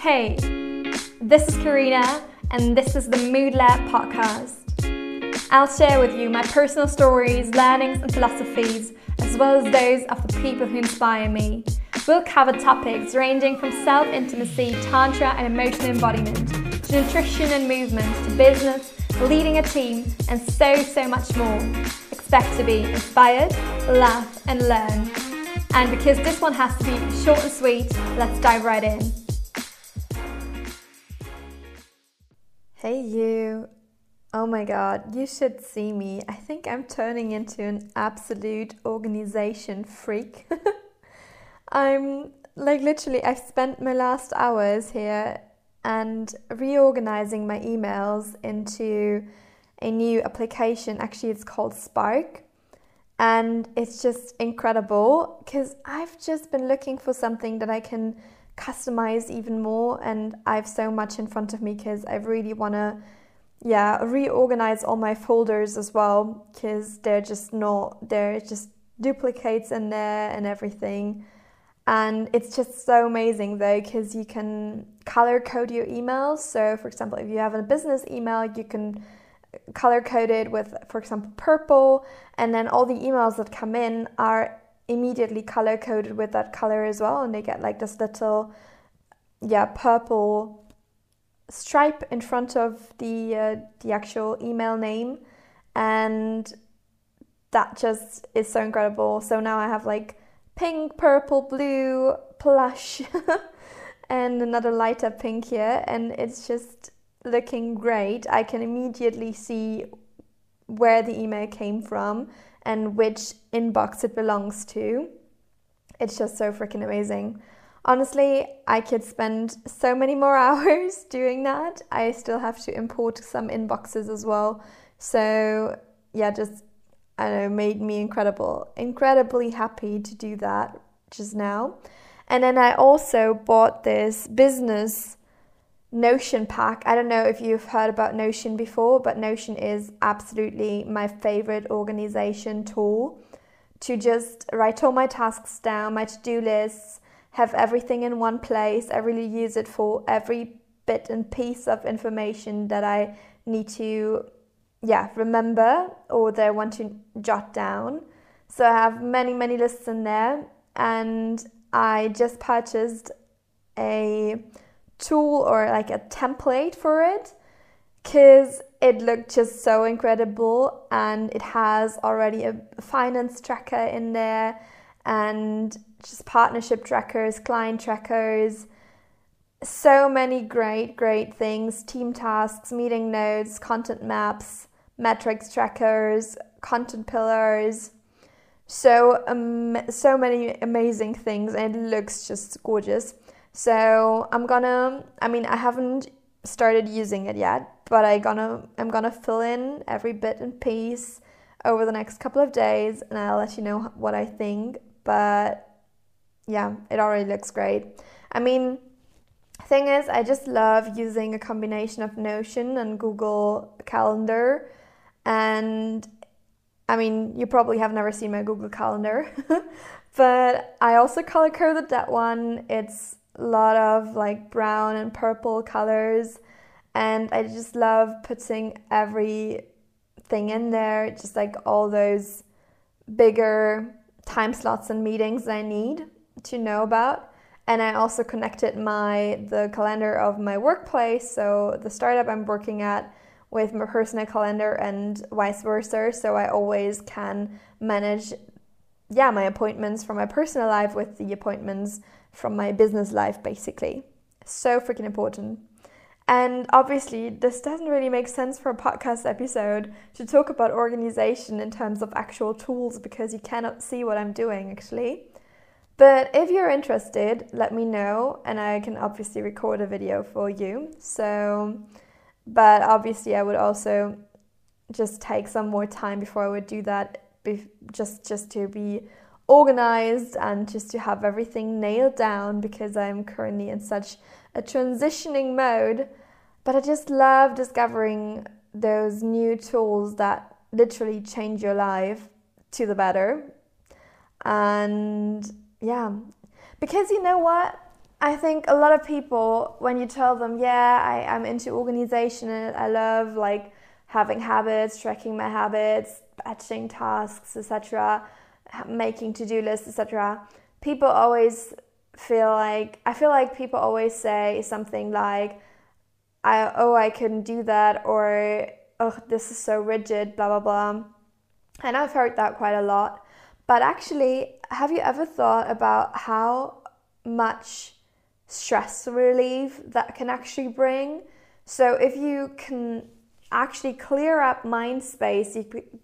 Hey, this is Karina, and this is the Mood Lab podcast. I'll share with you my personal stories, learnings, and philosophies, as well as those of the people who inspire me. We'll cover topics ranging from self intimacy, tantra, and emotional embodiment, to nutrition and movement, to business, leading a team, and so, so much more. Expect to be inspired, laugh, and learn. And because this one has to be short and sweet, let's dive right in. Hey, you. Oh my god, you should see me. I think I'm turning into an absolute organization freak. I'm like literally, I've spent my last hours here and reorganizing my emails into a new application. Actually, it's called Spark. And it's just incredible because I've just been looking for something that I can customize even more and I have so much in front of me because I really want to yeah reorganize all my folders as well because they're just not they're just duplicates in there and everything. And it's just so amazing though because you can color code your emails. So for example if you have a business email you can uh, color code it with for example purple and then all the emails that come in are immediately color coded with that color as well and they get like this little yeah purple stripe in front of the uh, the actual email name and that just is so incredible. So now i have like pink purple blue plush and another lighter pink here and it's just looking great. I can immediately see where the email came from and which inbox it belongs to. It's just so freaking amazing. Honestly, I could spend so many more hours doing that. I still have to import some inboxes as well. So, yeah, just I know, made me incredible, incredibly happy to do that just now. And then I also bought this business Notion pack. I don't know if you've heard about Notion before, but Notion is absolutely my favorite organization tool to just write all my tasks down, my to do lists, have everything in one place. I really use it for every bit and piece of information that I need to yeah, remember or that I want to jot down. So I have many, many lists in there and I just purchased a tool or like a template for it because it looked just so incredible and it has already a finance tracker in there and just partnership trackers, client trackers, so many great, great things team tasks, meeting notes, content maps, metrics trackers, content pillars. So, um, so many amazing things, and it looks just gorgeous. So I'm gonna, I mean, I haven't started using it yet, but I gonna, I'm gonna fill in every bit and piece over the next couple of days, and I'll let you know what I think. But yeah, it already looks great. I mean, thing is, I just love using a combination of Notion and Google Calendar, and I mean, you probably have never seen my Google Calendar, but I also color coded that one. It's lot of like brown and purple colors and I just love putting everything in there, just like all those bigger time slots and meetings I need to know about. And I also connected my the calendar of my workplace, so the startup I'm working at with my personal calendar and vice versa. So I always can manage yeah, my appointments from my personal life with the appointments from my business life, basically. So freaking important. And obviously, this doesn't really make sense for a podcast episode to talk about organization in terms of actual tools because you cannot see what I'm doing actually. But if you're interested, let me know and I can obviously record a video for you. So, but obviously, I would also just take some more time before I would do that just just to be organized and just to have everything nailed down because I'm currently in such a transitioning mode. But I just love discovering those new tools that literally change your life to the better. And yeah, because you know what? I think a lot of people, when you tell them, yeah, I, I'm into organization and I love like having habits, tracking my habits, batching tasks, etc., making to-do lists, etc. People always feel like I feel like people always say something like, "I oh I couldn't do that," or "Oh this is so rigid," blah blah blah. And I've heard that quite a lot. But actually, have you ever thought about how much stress relief that can actually bring? So if you can actually clear up mind space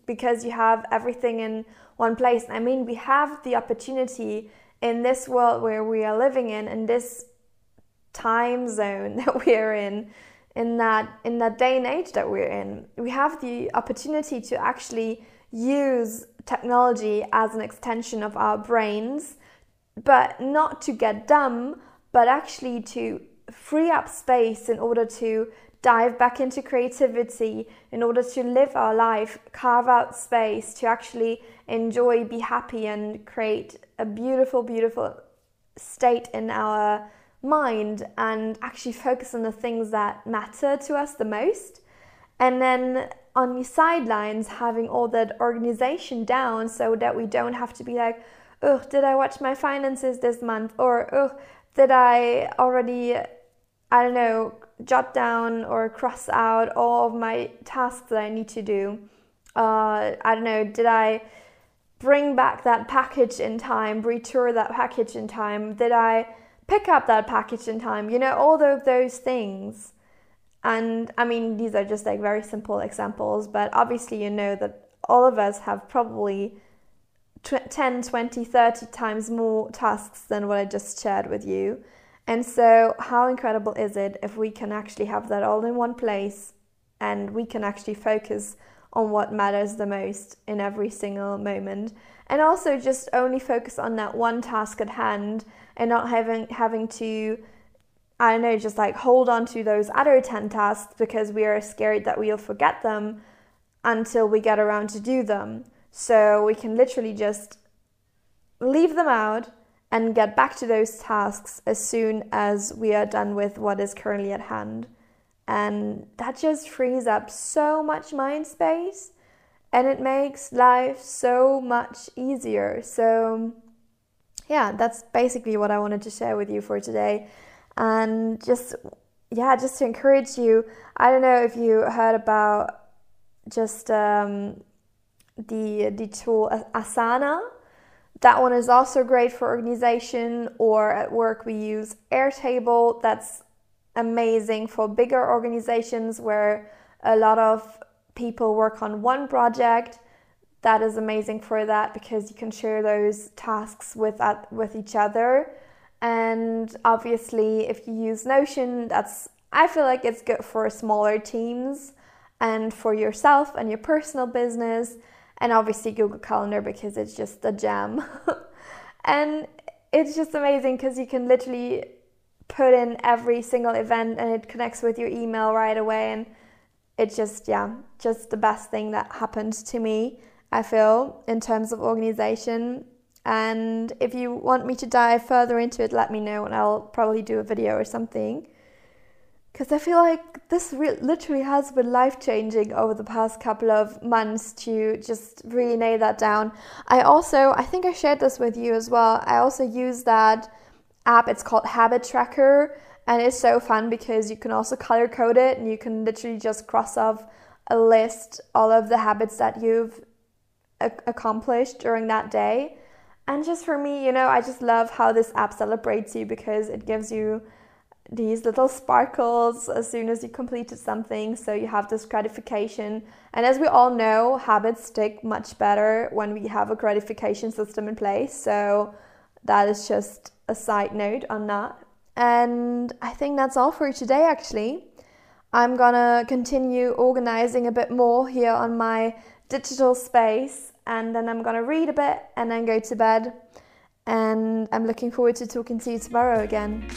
because you have everything in one place. I mean, we have the opportunity in this world where we are living in, in this time zone that we are in, in that in that day and age that we're in. We have the opportunity to actually use technology as an extension of our brains, but not to get dumb, but actually to free up space in order to dive back into creativity in order to live our life, carve out space to actually enjoy, be happy, and create a beautiful, beautiful state in our mind and actually focus on the things that matter to us the most. And then on the sidelines, having all that organization down so that we don't have to be like, oh, did I watch my finances this month? Or, oh, did I already, I don't know, jot down or cross out all of my tasks that I need to do. Uh, I don't know, did I bring back that package in time, retour that package in time? Did I pick up that package in time? You know, all of those things. And I mean, these are just like very simple examples, but obviously, you know that all of us have probably 10, 20, 30 times more tasks than what I just shared with you. And so, how incredible is it if we can actually have that all in one place and we can actually focus on what matters the most in every single moment? And also, just only focus on that one task at hand and not having, having to, I don't know, just like hold on to those other 10 tasks because we are scared that we'll forget them until we get around to do them. So, we can literally just leave them out and get back to those tasks as soon as we are done with what is currently at hand. And that just frees up so much mind space and it makes life so much easier. So, yeah, that's basically what I wanted to share with you for today. And just, yeah, just to encourage you. I don't know if you heard about just um, the the tool Asana that one is also great for organization or at work we use Airtable. That's amazing for bigger organizations where a lot of people work on one project. That is amazing for that because you can share those tasks with with each other. And obviously, if you use Notion, that's I feel like it's good for smaller teams and for yourself and your personal business and obviously Google Calendar because it's just a gem. and it's just amazing because you can literally put in every single event and it connects with your email right away. And it's just yeah just the best thing that happened to me i feel in terms of organization. And if you want me to dive further into it let me know and i'll probably do a video or something because I feel like this re- literally has been life changing over the past couple of months to just really nail that down. I also, I think I shared this with you as well. I also use that app, it's called Habit Tracker, and it's so fun because you can also color code it and you can literally just cross off a list all of the habits that you've a- accomplished during that day. And just for me, you know, I just love how this app celebrates you because it gives you these little sparkles as soon as you completed something. So you have this gratification. And as we all know, habits stick much better when we have a gratification system in place. So that is just a side note on that. And I think that's all for today, actually. I'm gonna continue organizing a bit more here on my digital space, and then I'm gonna read a bit and then go to bed. And I'm looking forward to talking to you tomorrow again.